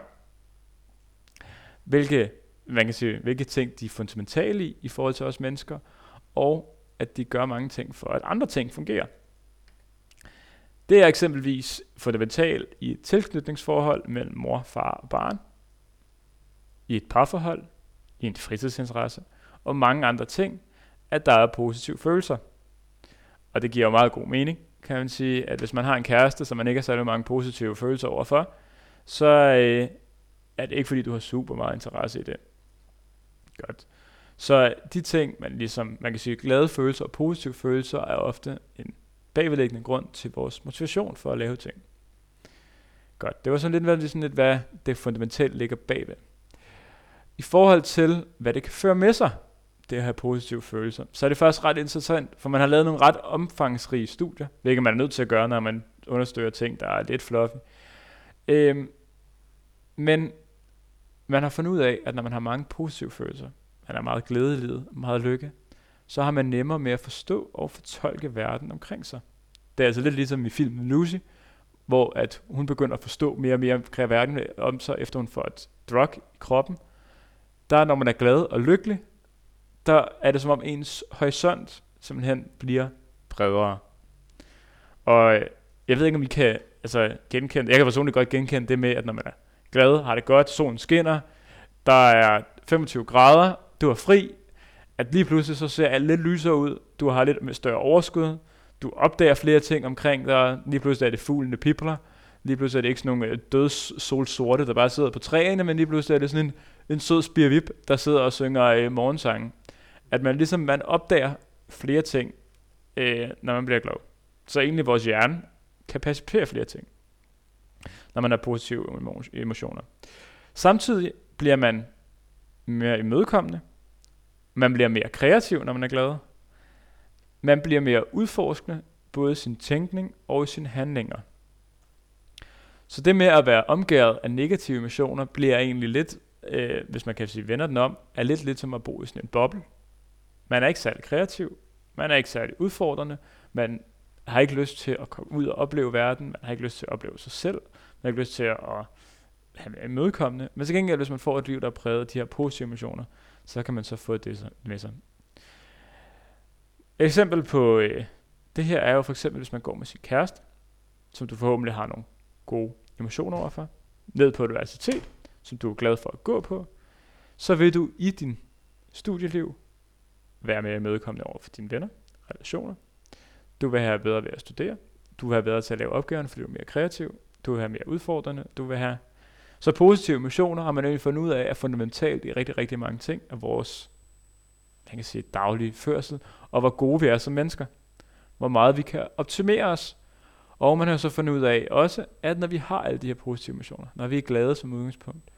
hvilke, man kan sige, hvilke ting de er fundamentale i, i forhold til os mennesker, og at de gør mange ting for, at andre ting fungerer. Det er eksempelvis fundamentalt i et tilknytningsforhold mellem mor, far og barn, i et parforhold, i en fritidsinteresse, og mange andre ting, at der er positive følelser. Og det giver jo meget god mening, kan man sige, at hvis man har en kæreste, som man ikke har særlig mange positive følelser overfor, så øh, er det ikke fordi, du har super meget interesse i det. Godt. Så de ting, man ligesom, man kan sige, glade følelser og positive følelser, er ofte en bagvedliggende grund til vores motivation for at lave ting. Godt. Det var sådan lidt, sådan lidt, hvad det fundamentalt ligger bagved. I forhold til, hvad det kan føre med sig, det at have positive følelser, så er det faktisk ret interessant, for man har lavet nogle ret omfangsrige studier, hvilket man er nødt til at gøre, når man understøtter ting, der er lidt fluffy. Øhm, men man har fundet ud af, at når man har mange positive følelser, man er meget glædelig, meget lykke, så har man nemmere med at forstå og fortolke verden omkring sig. Det er altså lidt ligesom i filmen Lucy, hvor at hun begynder at forstå mere og mere omkring verden om sig, efter hun får et drug i kroppen. Der, når man er glad og lykkelig, der er det som om ens horisont simpelthen bliver bredere. Og øh, jeg ved ikke, om I kan altså, genkende, jeg kan personligt godt genkende det med, at når man er glad, har det godt, solen skinner, der er 25 grader, du er fri, at lige pludselig så ser alt lidt lysere ud, du har lidt større overskud, du opdager flere ting omkring dig, lige pludselig er det fuglene pipler, lige pludselig er det ikke sådan nogle øh, døds solsorte, der bare sidder på træerne, men lige pludselig er det sådan en, en sød spirvip, der sidder og synger øh, morgensangen. At man ligesom, man opdager flere ting, øh, når man bliver glad. Så egentlig vores hjerne kan percipere flere ting, når man har positive emotioner. Samtidig bliver man mere imødekommende, man bliver mere kreativ, når man er glad. Man bliver mere udforskende, både i sin tænkning og i sine handlinger. Så det med at være omgæret af negative emotioner, bliver egentlig lidt, øh, hvis man kan sige vender den om, er lidt lidt som at bo i sådan en boble. Man er ikke særlig kreativ, man er ikke særlig udfordrende, man har ikke lyst til at komme ud og opleve verden, man har ikke lyst til at opleve sig selv, man har ikke lyst til at have imødekommende. Men til gengæld, hvis man får et liv, der er præget af de her positive emotioner, så kan man så få det med sig. Et eksempel på øh, det her er jo for eksempel, hvis man går med sin kæreste, som du forhåbentlig har nogle gode emotioner overfor, ned på et universitet, som du er glad for at gå på, så vil du i din studieliv være mere imødekommende over for dine venner, relationer. Du vil have bedre ved at studere. Du vil have bedre til at lave opgaven, fordi du er mere kreativ. Du vil have mere udfordrende. Du vil have så positive emotioner har man nemlig fundet ud af er fundamentalt i rigtig, rigtig mange ting af vores man kan sige, daglige førsel, og hvor gode vi er som mennesker. Hvor meget vi kan optimere os. Og man har så fundet ud af også, at når vi har alle de her positive emotioner, når vi er glade som udgangspunkt,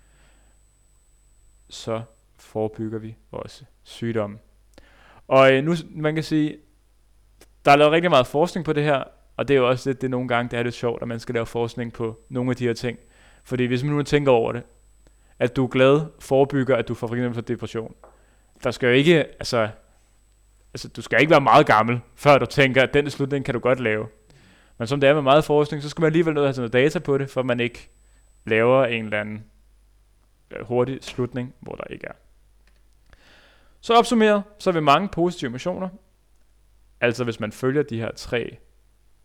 så forebygger vi også sygdomme. Og øh, nu, man kan sige, der er lavet rigtig meget forskning på det her, og det er jo også lidt det nogle gange, det er lidt sjovt, at man skal lave forskning på nogle af de her ting. Fordi hvis man nu tænker over det, at du er glad forebygger, at du får for eksempel for depression. Der skal jo ikke, altså, altså, du skal ikke være meget gammel, før du tænker, at den slutning kan du godt lave. Men som det er med meget forskning, så skal man alligevel nødt til at have noget data på det, for man ikke laver en eller anden Øh, hurtig slutning, hvor der ikke er. Så opsummeret, så vil mange positive emotioner, altså hvis man følger de her tre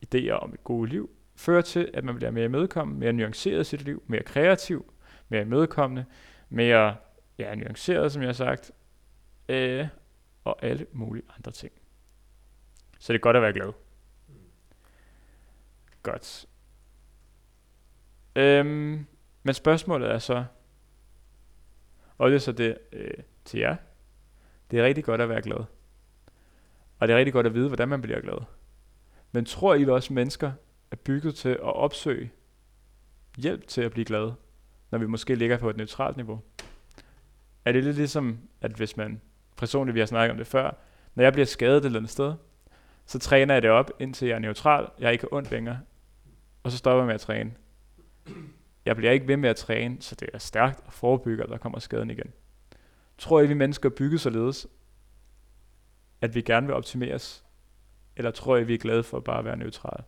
idéer om et godt liv, fører til, at man bliver mere imødekommende, mere nuanceret i sit liv, mere kreativ, mere imødekommende, mere ja, nuanceret, som jeg har sagt, øh, og alle mulige andre ting. Så det er godt at være glad. Godt. Øhm, men spørgsmålet er så, og det er så det øh, til jer, det er rigtig godt at være glad. Og det er rigtig godt at vide, hvordan man bliver glad. Men tror I at mennesker er bygget til at opsøge hjælp til at blive glade, når vi måske ligger på et neutralt niveau? Er det lidt ligesom, at hvis man, personligt vi har snakket om det før, når jeg bliver skadet et eller andet sted, så træner jeg det op, indtil jeg er neutral, jeg er ikke ondt længere, og så stopper jeg med at træne. Jeg bliver ikke ved med at træne, så det er stærkt at forebygge, at der kommer skaden igen. Tror I, vi mennesker er bygget således, at vi gerne vil optimeres? Eller tror I, vi er glade for bare at være neutrale?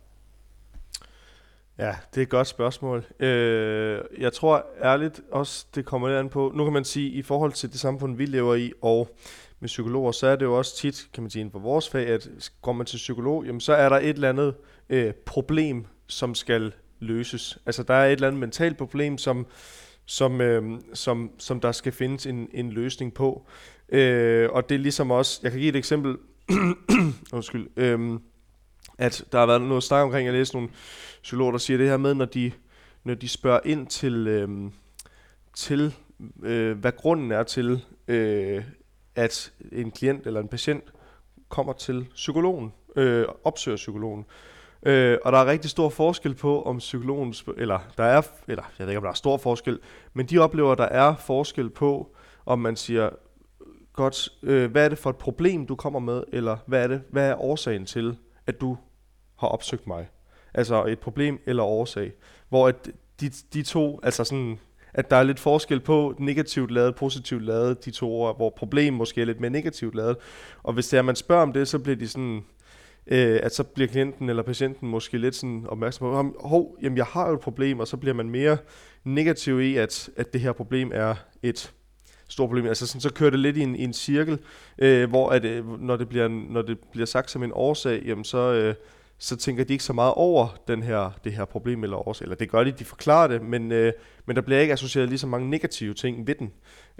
Ja, det er et godt spørgsmål. Øh, jeg tror ærligt også, det kommer lidt an på, nu kan man sige, i forhold til det samfund, vi lever i, og med psykologer, så er det jo også tit, kan man sige, inden for vores fag, at går man til psykolog, jamen så er der et eller andet øh, problem, som skal løses. Altså der er et eller andet mentalt problem, som, som, øh, som, som der skal findes en, en løsning på. Øh, og det er ligesom også, jeg kan give et eksempel, undskyld, øh, at der har været noget snak omkring, jeg læste nogle psykologer, der siger det her med, når de, når de spørger ind til, øh, til øh, hvad grunden er til, øh, at en klient eller en patient kommer til psykologen, øh, opsøger psykologen. Øh, Øh, og der er rigtig stor forskel på, om psykologen, eller der er, eller jeg ved ikke, om der er stor forskel, men de oplever, at der er forskel på, om man siger, godt, øh, hvad er det for et problem, du kommer med, eller hvad er det, hvad er årsagen til, at du har opsøgt mig? Altså et problem eller årsag. Hvor at de, de to, altså sådan, at der er lidt forskel på negativt lavet, positivt lavet, de to ord, hvor problem måske er lidt mere negativt lavet. Og hvis det er, at man spørger om det, så bliver de sådan, øh, at så bliver klienten eller patienten måske lidt sådan opmærksom på, hov, jamen jeg har jo et problem, og så bliver man mere negativ i, at, at det her problem er et stort problem. Altså sådan, så kører det lidt i en, i en cirkel, øh, hvor at, øh, når, det bliver, når det bliver sagt som en årsag, jamen så, øh, så tænker de ikke så meget over den her, det her problem eller årsag. Eller det gør de, de forklarer det, men, øh, men der bliver ikke associeret lige så mange negative ting ved den.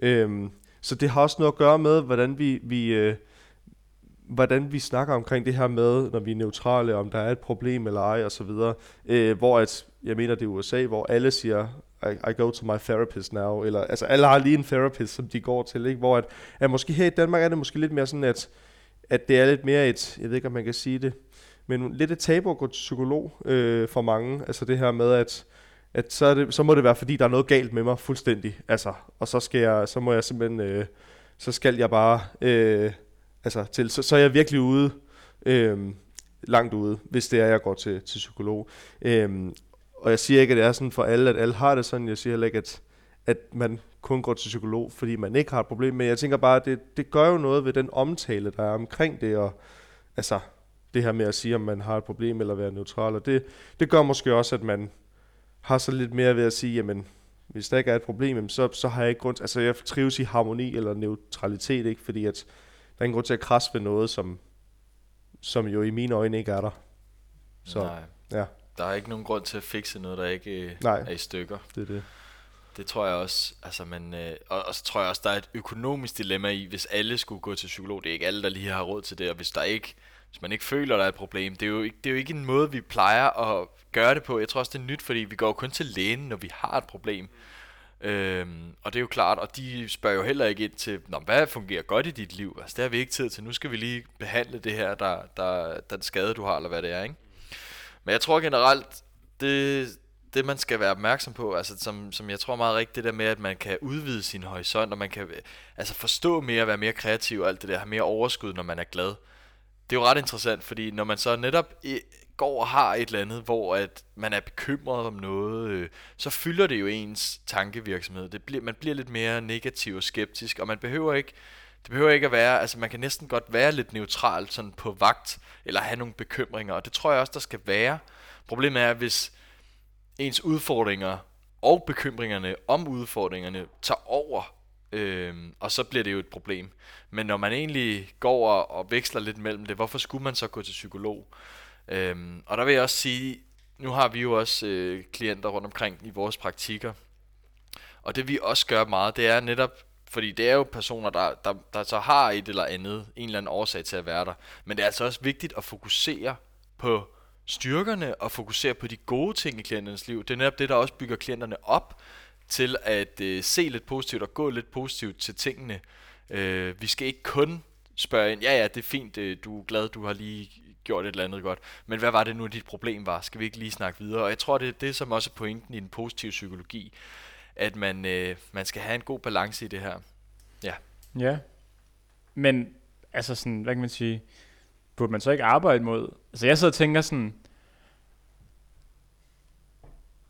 Øh, så det har også noget at gøre med, hvordan vi, vi, øh, hvordan vi snakker omkring det her med, når vi er neutrale, om der er et problem eller ej, og så videre. Øh, hvor at, jeg mener det er USA, hvor alle siger, I, I go to my therapist now, eller altså alle har lige en therapist, som de går til, ikke? hvor at, at måske her i Danmark er det måske lidt mere sådan, at, at det er lidt mere et, jeg ved ikke om man kan sige det, men lidt et tabu at gå til psykolog øh, for mange, altså det her med, at at så, det, så må det være, fordi der er noget galt med mig fuldstændig, altså, og så skal jeg, så må jeg simpelthen, øh, så skal jeg bare, øh, altså til, så, så er jeg virkelig ude, øh, langt ude, hvis det er, jeg går til, til psykolog. Øh, og jeg siger ikke, at det er sådan for alle, at alle har det sådan. Jeg siger heller ikke, at, at man kun går til psykolog, fordi man ikke har et problem. Men jeg tænker bare, at det, det gør jo noget ved den omtale, der er omkring det. Og, altså, det her med at sige, om man har et problem eller være neutral. Og det, det gør måske også, at man har så lidt mere ved at sige, jamen, hvis der ikke er et problem, så, så har jeg ikke grund altså jeg trives i harmoni eller neutralitet, ikke? fordi at er ingen grund til at krasse ved noget, som, som jo i mine øjne ikke er der. Så, Nej. Ja. Der er ikke nogen grund til at fikse noget, der ikke øh, Nej, er i stykker. det er det. Det tror jeg også, altså man, øh, og, og så tror jeg også, der er et økonomisk dilemma i, hvis alle skulle gå til psykolog. Det er ikke alle, der lige har råd til det, og hvis der ikke, hvis man ikke føler, der er et problem, det er jo ikke, det er jo ikke en måde, vi plejer at gøre det på. Jeg tror også, det er nyt, fordi vi går kun til lægen, når vi har et problem. Øhm, og det er jo klart, og de spørger jo heller ikke ind til, Nå, hvad fungerer godt i dit liv? Altså, det har vi ikke tid til. Nu skal vi lige behandle det her, der, der, den skade, du har, eller hvad det er, ikke? Men jeg tror generelt, det, det man skal være opmærksom på, altså som, som jeg tror meget rigtigt, det der med, at man kan udvide sin horisont, og man kan altså forstå mere, være mere kreativ og alt det der, have mere overskud, når man er glad. Det er jo ret interessant, fordi når man så netop går og har et eller andet, hvor at man er bekymret om noget, øh, så fylder det jo ens tankevirksomhed. Det bliver, man bliver lidt mere negativ og skeptisk, og man behøver ikke, det behøver ikke at være, altså man kan næsten godt være lidt neutral sådan på vagt, eller have nogle bekymringer, og det tror jeg også, der skal være. Problemet er, hvis ens udfordringer og bekymringerne om udfordringerne tager over, øh, og så bliver det jo et problem. Men når man egentlig går og, og veksler lidt mellem det, hvorfor skulle man så gå til psykolog? Øhm, og der vil jeg også sige, nu har vi jo også øh, klienter rundt omkring i vores praktikker. Og det vi også gør meget, det er netop, fordi det er jo personer, der, der, der så har et eller andet, en eller anden årsag til at være der. Men det er altså også vigtigt at fokusere på styrkerne og fokusere på de gode ting i klienternes liv. Det er netop det, der også bygger klienterne op til at øh, se lidt positivt og gå lidt positivt til tingene. Øh, vi skal ikke kun spørge ind, ja ja, det er fint, øh, du er glad, du har lige gjort et eller andet godt, men hvad var det nu, dit problem var? Skal vi ikke lige snakke videre? Og jeg tror, det er det, som også er pointen i den positive psykologi, at man, øh, man skal have en god balance i det her. Ja. Ja. Men, altså sådan, hvad kan man sige, burde man så ikke arbejde mod? Altså jeg sidder og tænker sådan,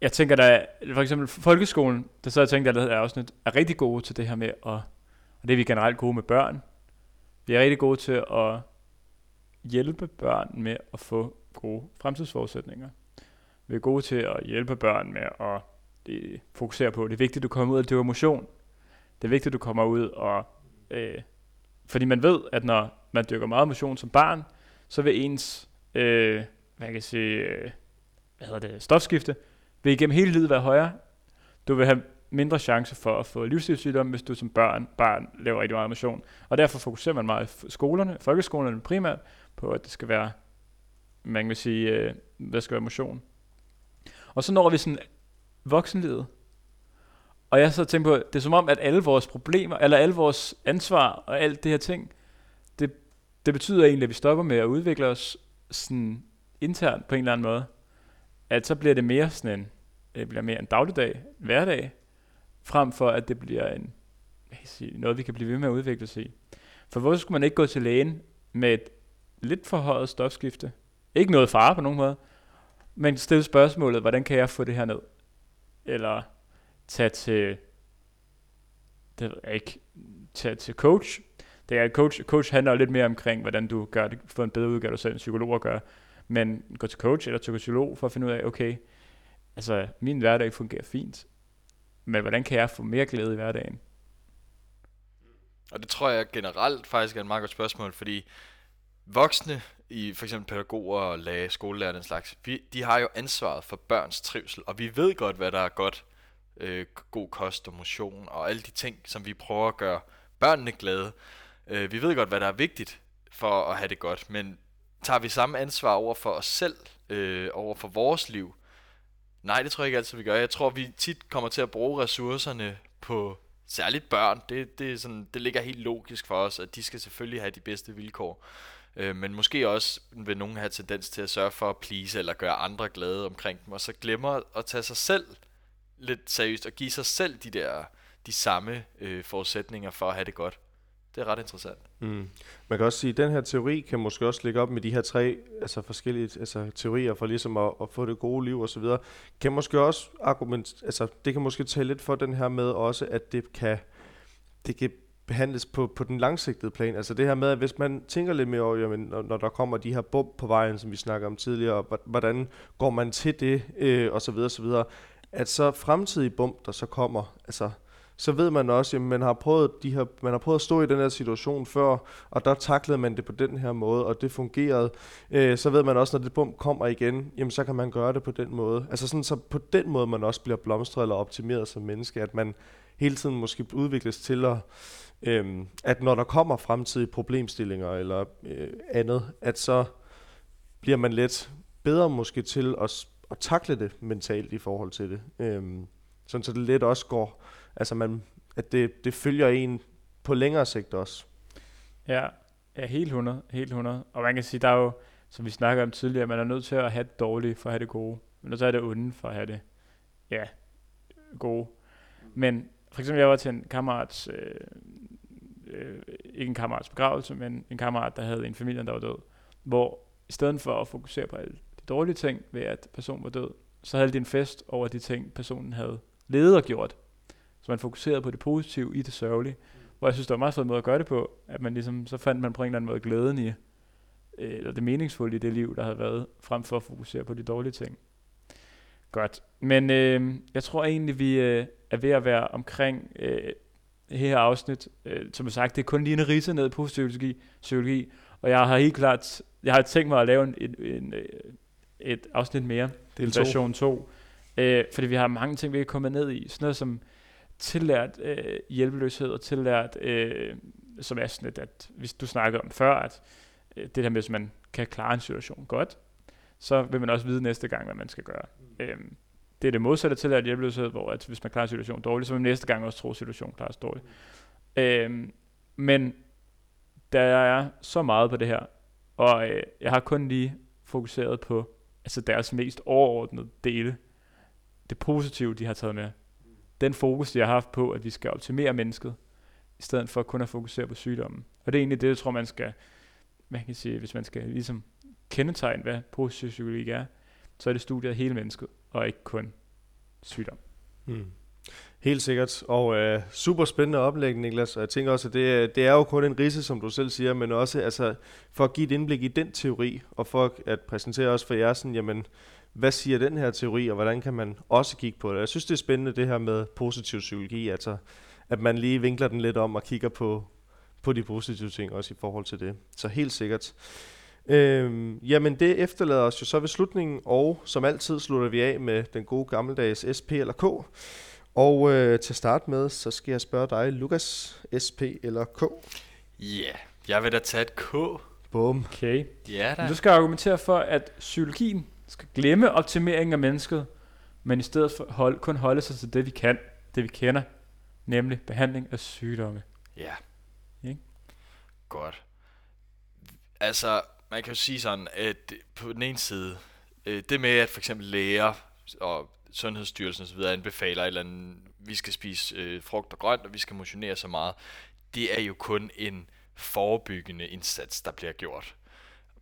jeg tænker da, for eksempel folkeskolen, der så jeg tænker, der er også er rigtig gode til det her med, at, og det er vi generelt gode med børn. Vi er rigtig gode til at hjælpe børn med at få gode fremtidsforudsætninger. Vi er gode til at hjælpe børn med at det, fokusere på, det er vigtigt, at du kommer ud og det motion. Det er vigtigt, at du kommer ud og... Øh, fordi man ved, at når man dyrker meget motion som barn, så vil ens, øh, hvad kan jeg sige, øh, hvad hedder det, stofskifte, vil igennem hele livet være højere. Du vil have mindre chance for at få livsstilssygdomme, hvis du som børn, barn laver rigtig meget motion. Og derfor fokuserer man meget i skolerne, folkeskolerne primært, på at det skal være, man kan sige, øh, der skal være motion. Og så når vi sådan voksenlivet, og jeg så tænker på, det er som om, at alle vores problemer, eller alle vores ansvar og alt det her ting, det, det betyder egentlig, at vi stopper med at udvikle os sådan internt på en eller anden måde. At så bliver det mere sådan en, det bliver mere en dagligdag, en hverdag, frem for at det bliver en, sige, noget, vi kan blive ved med at udvikle sig i. For hvorfor skulle man ikke gå til lægen med et lidt forhøjet stofskifte? Ikke noget fare på nogen måde, men stille spørgsmålet, hvordan kan jeg få det her ned? Eller tage til, det ved jeg ikke, tage til coach. Det er coach, coach handler lidt mere omkring, hvordan du gør det, får en bedre udgave, du selv en psykolog at gøre. Men gå til coach eller til psykolog for at finde ud af, okay, altså min hverdag fungerer fint, men hvordan kan jeg få mere glæde i hverdagen? Og det tror jeg generelt faktisk er et meget godt spørgsmål, fordi voksne, i for eksempel pædagoger og læge, skolelærer den slags, vi, de har jo ansvaret for børns trivsel, og vi ved godt, hvad der er godt, øh, god kost og motion, og alle de ting, som vi prøver at gøre børnene glade. Øh, vi ved godt, hvad der er vigtigt for at have det godt, men tager vi samme ansvar over for os selv, øh, over for vores liv, Nej, det tror jeg ikke altid, vi gør. Jeg tror, vi tit kommer til at bruge ressourcerne på særligt børn. Det, det, er sådan, det ligger helt logisk for os, at de skal selvfølgelig have de bedste vilkår. Øh, men måske også vil nogen have tendens til at sørge for at please eller gøre andre glade omkring dem, og så glemmer at tage sig selv lidt seriøst og give sig selv de der de samme øh, forudsætninger for at have det godt det er ret interessant. Mm. Man kan også sige, at den her teori kan måske også ligge op med de her tre altså forskellige altså, teorier for ligesom at, at få det gode liv og så videre. Kan måske også argument, altså det kan måske tale lidt for den her med også, at det kan, det kan behandles på, på den langsigtede plan. Altså det her med, at hvis man tænker lidt mere over, jamen, når, når der kommer de her bump på vejen, som vi snakker om tidligere, hvordan går man til det, øh, og så videre, så videre, at så fremtidige bump, der så kommer, altså så ved man også, at man har prøvet de her, man har prøvet at stå i den her situation før, og der taklede man det på den her måde, og det fungerede. Øh, så ved man også, når det bum kommer igen, jamen så kan man gøre det på den måde. Altså sådan, så på den måde man også bliver blomstret eller optimeret som menneske, at man hele tiden måske udvikles til at, øhm, at når der kommer fremtidige problemstillinger eller øh, andet, at så bliver man lidt bedre måske til at, at takle det mentalt i forhold til det. Øhm, sådan så det lidt også går altså man, at det, det følger en på længere sigt også. Ja, ja helt 100, helt 100. Og man kan sige, der er jo, som vi snakker om tidligere, man er nødt til at have det dårlige for at have det gode. Man er nødt til at have det onde for at have det, ja, gode. Men for eksempel, jeg var til en kammerats, øh, øh, ikke en kammerats begravelse, men en kammerat, der havde en familie, der var død, hvor i stedet for at fokusere på alle de dårlige ting ved, at personen var død, så havde de en fest over de ting, personen havde ledet og gjort. Så man fokuserede på det positive i det sørgelige. Hvor jeg synes, det var en meget fed måde at gøre det på, at man ligesom, så fandt man på en eller anden måde glæden i, øh, eller det meningsfulde i det liv, der havde været, frem for at fokusere på de dårlige ting. Godt. Men øh, jeg tror egentlig, vi øh, er ved at være omkring øh, her afsnit. Øh, som jeg sagt, det er kun lige en rise ned positiv psykologi, psykologi, og jeg har helt klart, jeg har tænkt mig at lave en, en, en, øh, et afsnit mere, Del 2. version 2, øh, fordi vi har mange ting, vi kan komme ned i. Sådan noget som tillært øh, hjælpeløshed og tillært, øh, som er sådan lidt, at hvis du snakkede om før, at øh, det der med, at man kan klare en situation godt, så vil man også vide næste gang, hvad man skal gøre. Mm. Øhm, det er det modsatte til at hjælpeløshed, hvor at hvis man klarer en situation dårligt, så vil man næste gang også tro, at situationen klares dårligt. Mm. Øhm, men der er så meget på det her, og øh, jeg har kun lige fokuseret på altså deres mest overordnede dele. Det positive, de har taget med. Den fokus, de har haft på, at vi skal optimere mennesket, i stedet for kun at fokusere på sygdommen. Og det er egentlig det, jeg tror, man skal, man kan sige, hvis man skal ligesom kendetegne, hvad positiv psykologi er, så er det studiet af hele mennesket, og ikke kun sygdom. Mm. Helt sikkert, og øh, super spændende oplæg, Niklas. Og jeg tænker også, at det, det er jo kun en risse, som du selv siger, men også altså, for at give et indblik i den teori, og for at præsentere også for jer sådan, jamen, hvad siger den her teori, og hvordan kan man også kigge på det? Jeg synes, det er spændende det her med positiv psykologi, altså at man lige vinkler den lidt om og kigger på, på de positive ting også i forhold til det. Så helt sikkert. Øhm, jamen det efterlader os jo så ved slutningen, og som altid slutter vi af med den gode gammeldags SP eller K. Og øh, til at starte med, så skal jeg spørge dig, Lukas, SP eller K? Ja, yeah, jeg vil da tage et K. Bum. Okay. Ja da. Du skal argumentere for, at psykologien skal glemme optimeringen af mennesket, men i stedet for hold, kun holde sig til det, vi kan, det vi kender, nemlig behandling af sygdomme. Ja. Ikke? Godt. Altså, man kan jo sige sådan, at på den ene side, øh, det med at for eksempel læger og Sundhedsstyrelsen osv. anbefaler et eller andet, vi skal spise øh, frugt og grønt, og vi skal motionere så meget, det er jo kun en forebyggende indsats, der bliver gjort.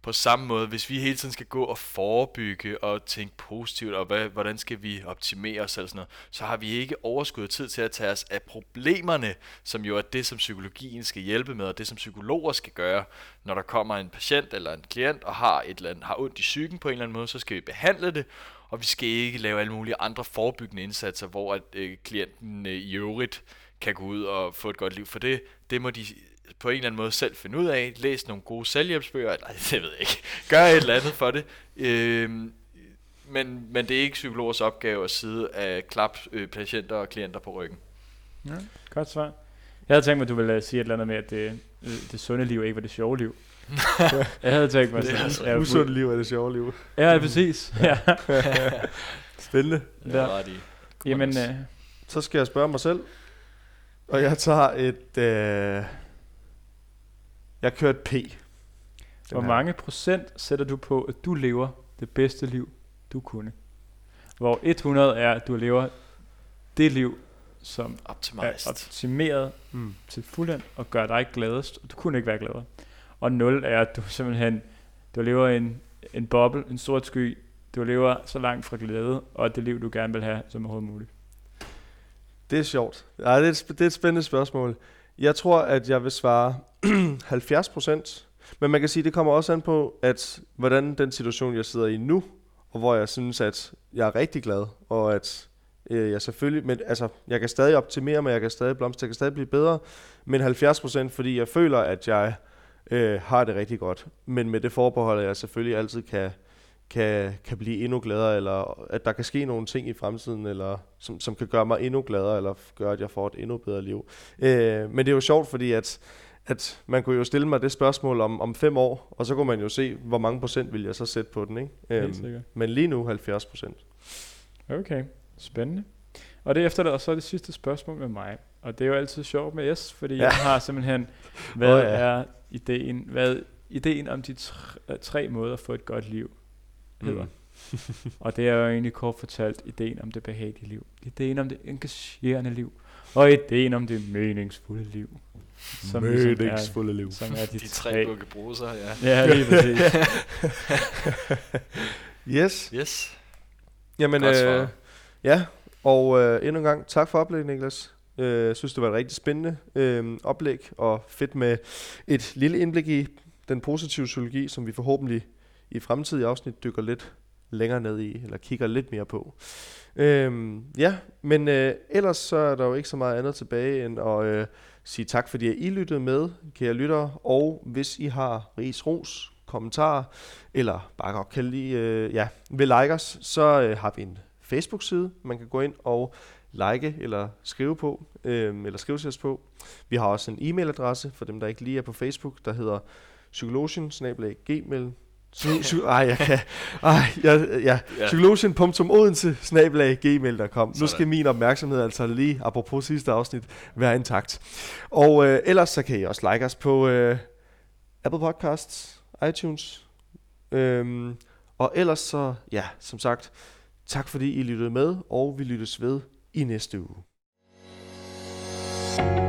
På samme måde, hvis vi hele tiden skal gå og forebygge og tænke positivt, og hvad, hvordan skal vi optimere os eller sådan noget, så har vi ikke overskud og tid til at tage os af problemerne, som jo er det, som psykologien skal hjælpe med, og det, som psykologer skal gøre. Når der kommer en patient eller en klient og har, et eller andet, har ondt i psyken på en eller anden måde, så skal vi behandle det, og vi skal ikke lave alle mulige andre forebyggende indsatser, hvor at øh, klienten øh, i øvrigt kan gå ud og få et godt liv. For det, det må de på en eller anden måde selv finde ud af. Læs nogle gode selvhjælpsbøger, eller det ved jeg ikke. Gør et eller andet for det. Øh, men, men det er ikke psykologers opgave at sidde af klap øh, patienter og klienter på ryggen. Ja, godt svar. Jeg havde tænkt mig, at du ville øh, sige et eller andet med, at det, øh, det sunde liv ikke var det sjove liv. jeg havde tænkt mig Det er sådan. altså ja, Usundt liv er det sjove liv. Ja, præcis. Ja. Spændende. I. Jamen, øh, Så skal jeg spørge mig selv. Og jeg tager et... Øh, jeg kører et P. Den hvor her. mange procent sætter du på, at du lever det bedste liv, du kunne? Hvor 100 er, at du lever det liv, som er Optimized. optimeret Mm. til fuldendt og gør dig gladest, og du kunne ikke være gladere. Og 0 er, at du simpelthen du lever en, en boble, en sort sky, du lever så langt fra glæde, og det liv, du gerne vil have, som overhovedet muligt. Det er sjovt. Ja, det, er et, det er et spændende spørgsmål. Jeg tror, at jeg vil svare 70 procent. Men man kan sige, at det kommer også an på, at hvordan den situation, jeg sidder i nu, og hvor jeg synes, at jeg er rigtig glad, og at øh, jeg selvfølgelig, men altså, jeg kan stadig optimere mig, jeg kan stadig blomstre, jeg kan stadig blive bedre, men 70 procent, fordi jeg føler, at jeg øh, har det rigtig godt. Men med det forbehold, at jeg selvfølgelig altid kan, kan, kan blive endnu gladere, eller at der kan ske nogle ting i fremtiden, eller som, som kan gøre mig endnu gladere, eller gøre, at jeg får et endnu bedre liv. Øh, men det er jo sjovt, fordi at, at man kunne jo stille mig det spørgsmål om, om fem år, og så kunne man jo se, hvor mange procent vil jeg så sætte på den, ikke? Helt sikkert. men lige nu 70 procent. Okay, spændende. Og det efterlader så det sidste spørgsmål med mig. Og det er jo altid sjovt med S, fordi ja. Jeg har simpelthen, hvad oh, ja. ja. er ideen, hvad ideen om de tre, øh, tre måder at få et godt liv hedder. Mm. og det er jo egentlig kort fortalt ideen om det behagelige liv. Ideen om det engagerende liv. Og ideen om det meningsfulde liv. Som ligesom er, Meningsfulde liv. som er de, De tre bukkebruser, ja. Ja, lige præcis. Yes. Yes. Jamen, øh, ja, og øh, endnu en gang tak for oplægget, Niklas. Øh, Jeg synes, det var et rigtig spændende øh, oplæg, og fedt med et lille indblik i den positive psykologi, som vi forhåbentlig i fremtidige afsnit dykker lidt længere ned i, eller kigger lidt mere på. Øhm, ja, men øh, ellers så er der jo ikke så meget andet tilbage end at øh, sige tak, fordi I lyttede med, kære lyttere, og hvis I har ris, ros, kommentarer, eller bare godt kan lide, øh, ja, vil like os, så øh, har vi en Facebook-side, man kan gå ind og like eller skrive på, øh, eller skrive til os på. Vi har også en e-mailadresse for dem, der ikke lige er på Facebook, der hedder psykologien Psy- ej, jeg kan. Ej, jeg, ja. Ja. gmail.com. Nu skal min opmærksomhed altså lige, apropos sidste afsnit, være intakt. Og øh, ellers så kan I også like os på, øh, Apple Podcasts, iTunes. Øhm, og ellers så, ja, som sagt, tak fordi I lyttede med, og vi lyttes ved i næste uge. thank you